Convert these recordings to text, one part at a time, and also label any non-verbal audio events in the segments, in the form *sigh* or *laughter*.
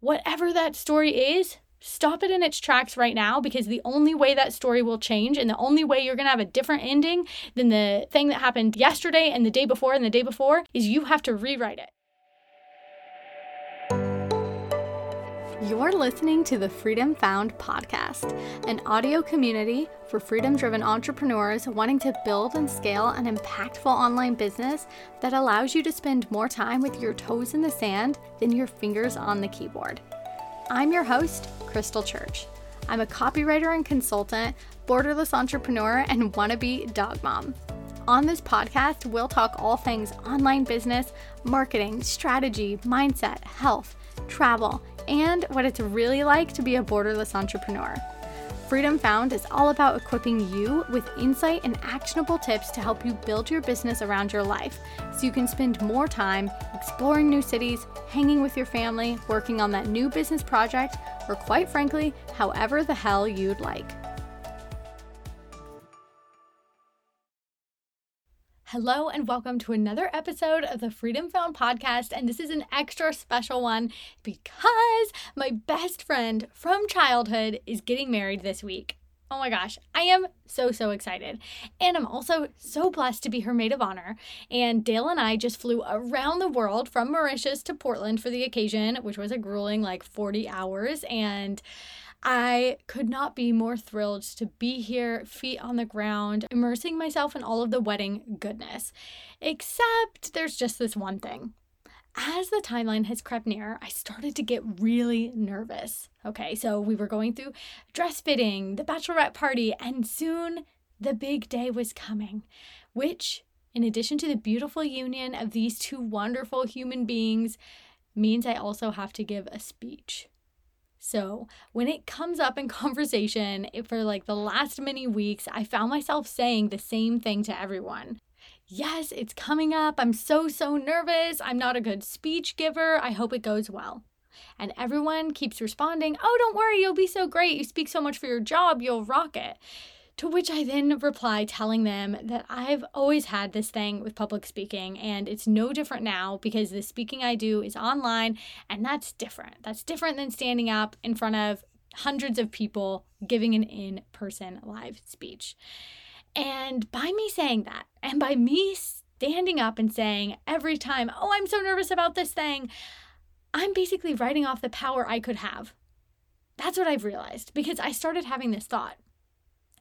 whatever that story is, stop it in its tracks right now because the only way that story will change and the only way you're going to have a different ending than the thing that happened yesterday and the day before and the day before is you have to rewrite it. You're listening to the Freedom Found podcast, an audio community for freedom driven entrepreneurs wanting to build and scale an impactful online business that allows you to spend more time with your toes in the sand than your fingers on the keyboard. I'm your host, Crystal Church. I'm a copywriter and consultant, borderless entrepreneur, and wannabe dog mom. On this podcast, we'll talk all things online business, marketing, strategy, mindset, health, travel, and what it's really like to be a borderless entrepreneur. Freedom Found is all about equipping you with insight and actionable tips to help you build your business around your life so you can spend more time exploring new cities, hanging with your family, working on that new business project, or quite frankly, however the hell you'd like. Hello, and welcome to another episode of the Freedom Found podcast. And this is an extra special one because my best friend from childhood is getting married this week. Oh my gosh, I am so, so excited. And I'm also so blessed to be her maid of honor. And Dale and I just flew around the world from Mauritius to Portland for the occasion, which was a grueling like 40 hours. And I could not be more thrilled to be here, feet on the ground, immersing myself in all of the wedding goodness. Except there's just this one thing. As the timeline has crept near, I started to get really nervous. Okay, so we were going through dress fitting, the bachelorette party, and soon the big day was coming, which, in addition to the beautiful union of these two wonderful human beings, means I also have to give a speech. So, when it comes up in *laughs* conversation for like the last many weeks, I found myself saying the same thing to everyone. Yes, it's coming up. I'm so, so nervous. I'm not a good speech giver. I hope it goes well. And everyone keeps responding, Oh, don't worry, you'll be so great. You speak so much for your job, you'll rock it. To which I then reply, telling them that I've always had this thing with public speaking, and it's no different now because the speaking I do is online, and that's different. That's different than standing up in front of hundreds of people giving an in person live speech. And by me saying that, and by me standing up and saying every time, Oh, I'm so nervous about this thing, I'm basically writing off the power I could have. That's what I've realized because I started having this thought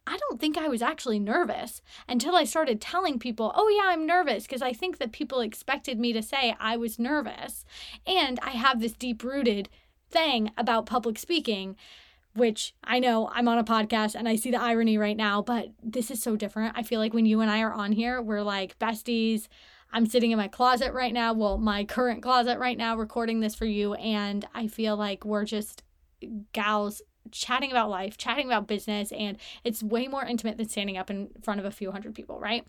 I don't think I was actually nervous until I started telling people, oh, yeah, I'm nervous, because I think that people expected me to say I was nervous. And I have this deep rooted thing about public speaking, which I know I'm on a podcast and I see the irony right now, but this is so different. I feel like when you and I are on here, we're like besties. I'm sitting in my closet right now, well, my current closet right now, recording this for you. And I feel like we're just gals chatting about life, chatting about business, and it's way more intimate than standing up in front of a few hundred people, right?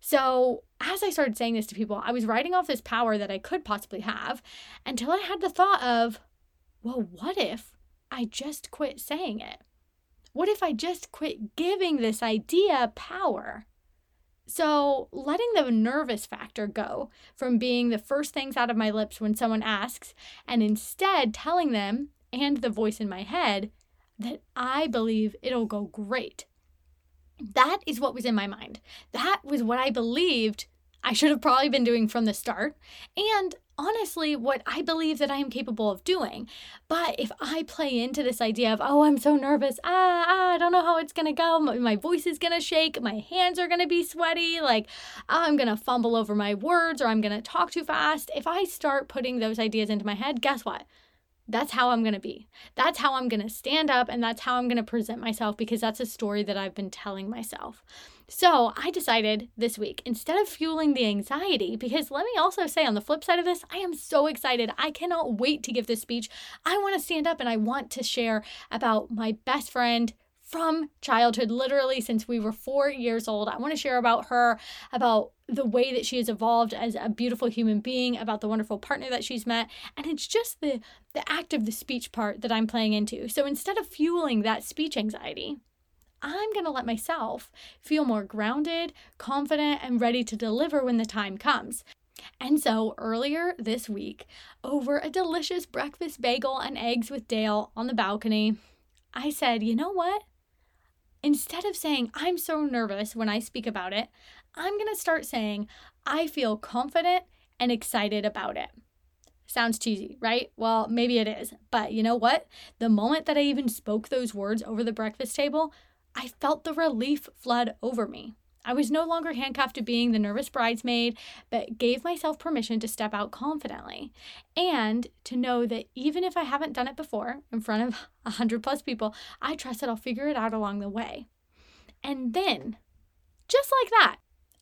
So, as I started saying this to people, I was writing off this power that I could possibly have until I had the thought of, well, what if I just quit saying it? What if I just quit giving this idea power? So, letting the nervous factor go from being the first things out of my lips when someone asks, and instead telling them and the voice in my head, that I believe it'll go great. That is what was in my mind. That was what I believed I should have probably been doing from the start. And honestly, what I believe that I am capable of doing. But if I play into this idea of, oh, I'm so nervous, ah, ah I don't know how it's gonna go, my, my voice is gonna shake, my hands are gonna be sweaty, like oh, I'm gonna fumble over my words or I'm gonna talk too fast. If I start putting those ideas into my head, guess what? That's how I'm going to be. That's how I'm going to stand up and that's how I'm going to present myself because that's a story that I've been telling myself. So I decided this week, instead of fueling the anxiety, because let me also say on the flip side of this, I am so excited. I cannot wait to give this speech. I want to stand up and I want to share about my best friend from childhood, literally since we were four years old. I want to share about her, about the way that she has evolved as a beautiful human being, about the wonderful partner that she's met. And it's just the, the act of the speech part that I'm playing into. So instead of fueling that speech anxiety, I'm going to let myself feel more grounded, confident, and ready to deliver when the time comes. And so earlier this week, over a delicious breakfast bagel and eggs with Dale on the balcony, I said, you know what? Instead of saying, I'm so nervous when I speak about it, I'm going to start saying, I feel confident and excited about it. Sounds cheesy, right? Well, maybe it is. But you know what? The moment that I even spoke those words over the breakfast table, I felt the relief flood over me. I was no longer handcuffed to being the nervous bridesmaid, but gave myself permission to step out confidently and to know that even if I haven't done it before in front of *laughs* a hundred plus people, I trust that I'll figure it out along the way. And then, just like that,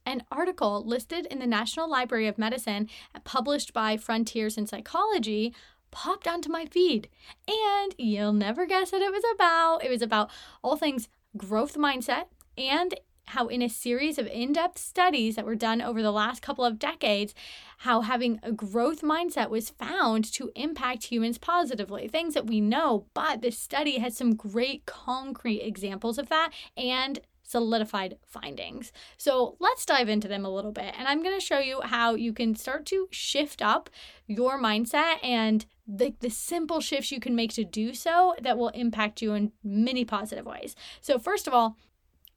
an article listed in the National Library of Medicine, published by Frontiers in Psychology, popped onto my feed. And you'll never guess what it was about. It was about all things growth mindset and how in a series of in-depth studies that were done over the last couple of decades how having a growth mindset was found to impact humans positively things that we know but this study has some great concrete examples of that and solidified findings. So let's dive into them a little bit. And I'm going to show you how you can start to shift up your mindset and the, the simple shifts you can make to do so that will impact you in many positive ways. So, first of all,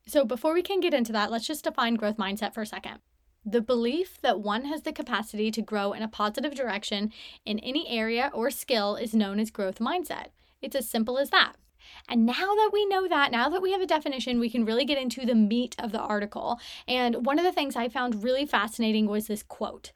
so before we can get into that, let's just define growth mindset for a second. The belief that one has the capacity to grow in a positive direction in any area or skill is known as growth mindset. It's as simple as that. And now that we know that, now that we have a definition, we can really get into the meat of the article. And one of the things I found really fascinating was this quote.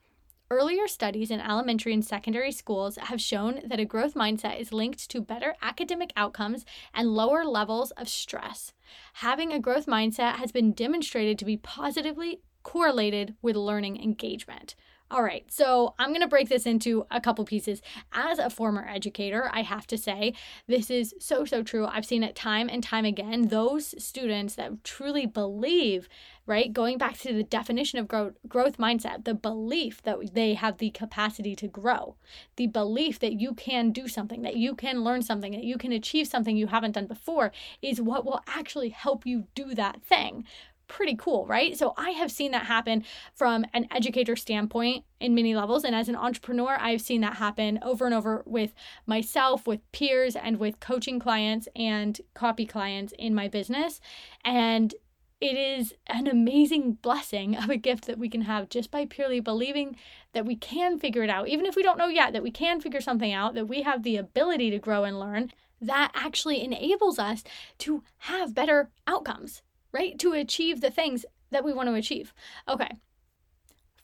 Earlier studies in elementary and secondary schools have shown that a growth mindset is linked to better academic outcomes and lower levels of stress. Having a growth mindset has been demonstrated to be positively correlated with learning engagement. All right, so I'm going to break this into a couple pieces. As a former educator, I have to say this is so, so true. I've seen it time and time again. Those students that truly believe, right, going back to the definition of growth, growth mindset, the belief that they have the capacity to grow, the belief that you can do something, that you can learn something, that you can achieve something you haven't done before is what will actually help you do that thing pretty cool, right? So I have seen that happen from an educator standpoint in many levels. And as an entrepreneur, I've seen that happen over and over with myself, with peers, and with coaching clients and copy clients in my business. And it is an amazing blessing of a gift that we can have just by purely believing that we can figure it out, even if we don't know yet, that we can figure something out, that we have the ability to grow and learn. That actually enables us to have better outcomes right? To achieve the things that we want to achieve. Okay.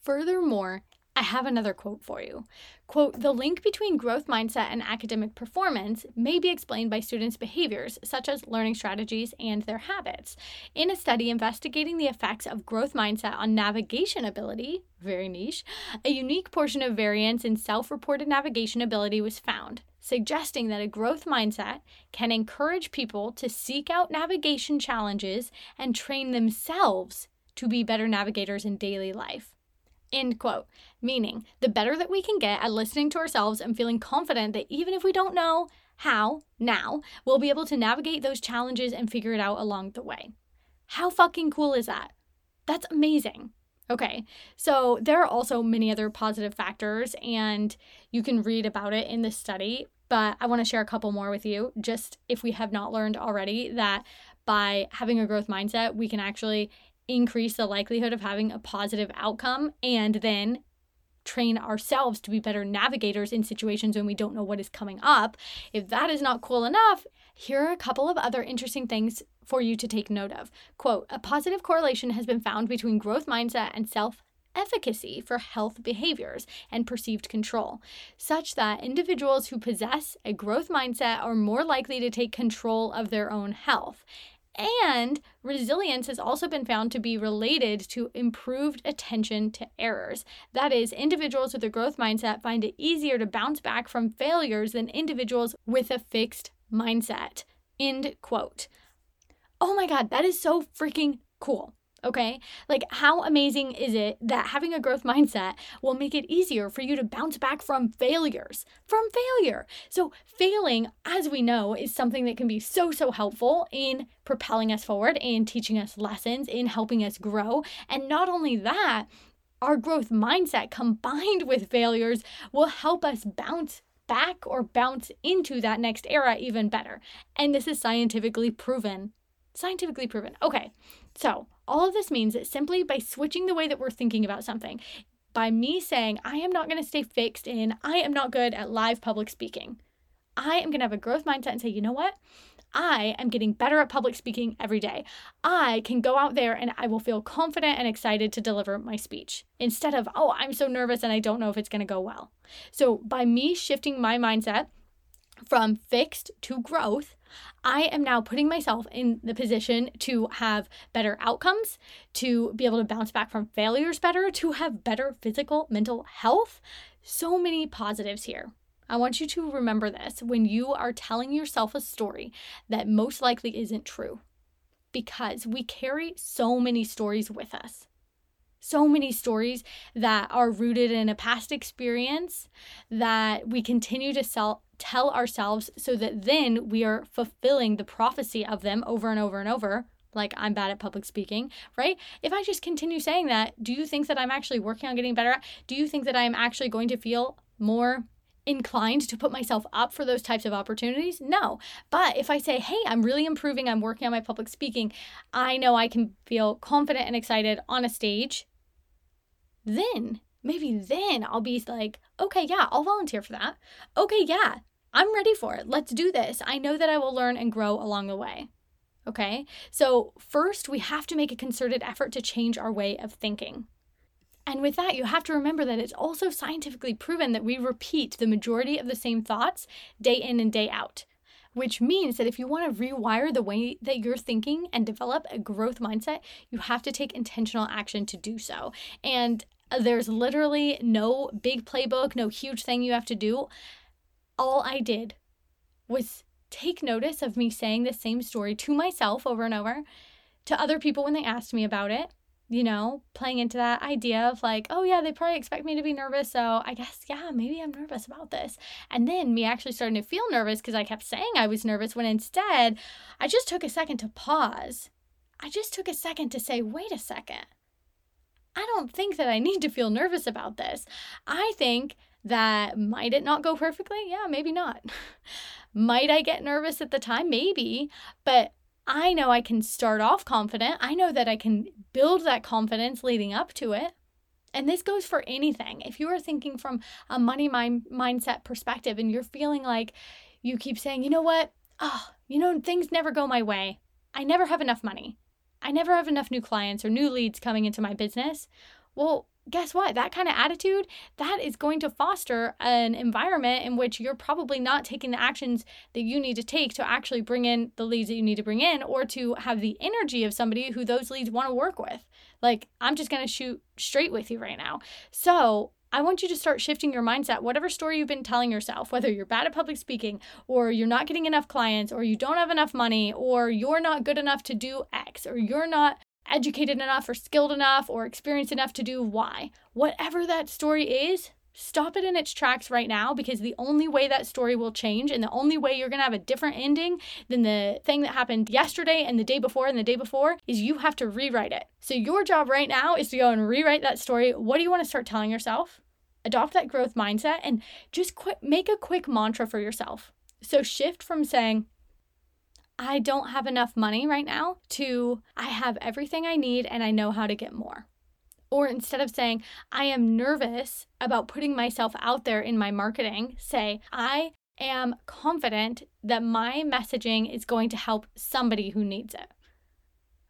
Furthermore, have another quote for you. Quote, the link between growth mindset and academic performance may be explained by students' behaviors, such as learning strategies and their habits. In a study investigating the effects of growth mindset on navigation ability, very niche, a unique portion of variance in self reported navigation ability was found suggesting that a growth mindset can encourage people to seek out navigation challenges and train themselves to be better navigators in daily life. End quote. Meaning, the better that we can get at listening to ourselves and feeling confident that even if we don't know how now, we'll be able to navigate those challenges and figure it out along the way. How fucking cool is that? That's amazing. Okay, so there are also many other positive factors, and you can read about it in this study but I want to share a couple more with you, just if we have not learned already that by having a growth mindset, we can actually increase the likelihood of having a positive outcome and then train ourselves to be better navigators in situations when we don't know what is coming up. If that is not cool enough, here are a couple of other interesting things for you to take note of. Quote, a positive correlation has been found between growth mindset and self efficacy for health behaviors and perceived control, such that individuals who possess a growth mindset are more likely to take control of their own health. And resilience has also been found to be related to improved attention to errors. That is, individuals with a growth mindset find it easier to bounce back from failures than individuals with a fixed mindset. End quote. Oh my God, that is so freaking cool. Okay? Like, how amazing is it that having a growth *laughs* mindset will make it easier for you to bounce back from failures? From failure. So, failing, as we know, is something that can be so, so helpful in propelling us forward, in teaching us lessons, in helping us grow. And not only that, our growth mindset combined *laughs* with failures will help us bounce back or bounce into that next era even better. And this is scientifically proven. Scientifically proven. Okay, so all of this means that simply by switching the way that we're thinking about something, by me saying, I am not going to stay fixed in, I am not good at live public speaking, I am going to have a growth mindset and say, you know what? I am getting better at public speaking every day. I can go out there and I will feel confident and excited to deliver my speech instead of, oh, I'm so nervous and I don't know if it's going to go well. So, by me shifting my mindset from fixed to growth, I am now putting myself in the position to have better outcomes, to be able to bounce back from failures better, to have better physical, mental health. So many positives here. I want you to remember this when you are telling yourself a story that most likely isn't true, because we carry so many stories with us. So many stories that are rooted in a past experience that we continue to sell, tell ourselves so that then we are fulfilling the prophecy of them over and over and over like I'm bad at public speaking, right? If I just continue saying that, do you think that I'm actually working on getting better? Do you think that I am actually going to feel more inclined to put myself up for those types of opportunities? No. But if I say, hey, I'm really improving, I'm working on my public speaking, I know I can feel confident and excited on a stage, then maybe then I'll be like, okay, yeah, I'll volunteer for that. Okay, yeah, I'm ready for it. Let's do this. I know that I will learn and grow along the way. Okay, so first we have to make a concerted effort to change our way of thinking. And with that, you have to remember that it's also scientifically proven that we repeat the majority of the same thoughts day in and day out, which means that if you want to rewire the way that you're thinking and develop a growth mindset, you have to take intentional action to do so. And there's literally no big playbook, no huge thing you have to do. All I did was take notice of me saying the same story to myself over and over, to other people when they asked me about it, you know, playing into that idea of like, oh yeah, they probably expect me to be nervous. So I guess, yeah, maybe I'm nervous about this. And then me actually starting to feel nervous because I kept saying I was nervous when instead I just took a second to pause. I just took a second to say, wait a second. I don't think that I need to feel nervous about this. I think that might it not go perfectly? Yeah, maybe not. *laughs* might I get nervous at the time? Maybe. But I know I can start off confident. I know that I can build that confidence leading up to it. And this goes for anything. If you are thinking from a money mind- mindset perspective and you're feeling like you keep saying, you know what? Oh, you know, things never go my way. I never have enough money. I never have enough new clients or new leads coming into my business. Well, guess what? That kind of attitude, that is going to foster an environment in which you're probably not taking the actions that you need to take to actually bring in the leads that you need to bring in or to have the energy of somebody who those leads want to work with. Like, I'm just going to shoot straight with you right now. So, I want you to start shifting your mindset. Whatever story you've been telling yourself, whether you're bad at public speaking, or you're not getting enough clients, or you don't have enough money, or you're not good enough to do X, or you're not educated enough or skilled enough or experienced enough to do Y. Whatever that story is, stop it in its tracks right now because the only way that story will change and the only way you're going to have a different ending than the thing that happened yesterday and the day before and the day before is you have to rewrite it. So your job right now is to go and rewrite that story. What do you want to start telling yourself? Adopt that growth mindset and just quick make a quick mantra for yourself. So shift from saying I don't have enough money right now to I have everything I need and I know how to get more. Or instead of saying, I am nervous about putting myself out there in my marketing, say, I am confident that my messaging is going to help somebody who needs it.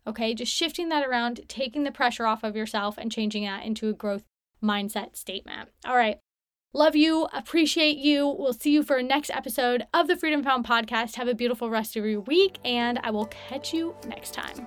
Okay, just shifting that around, taking the pressure off of yourself and changing that into a growth mindset statement. All right, Love you, appreciate you. We'll see you for next episode of the Freedom Found podcast. Have a beautiful rest of your week, and I will catch you next time.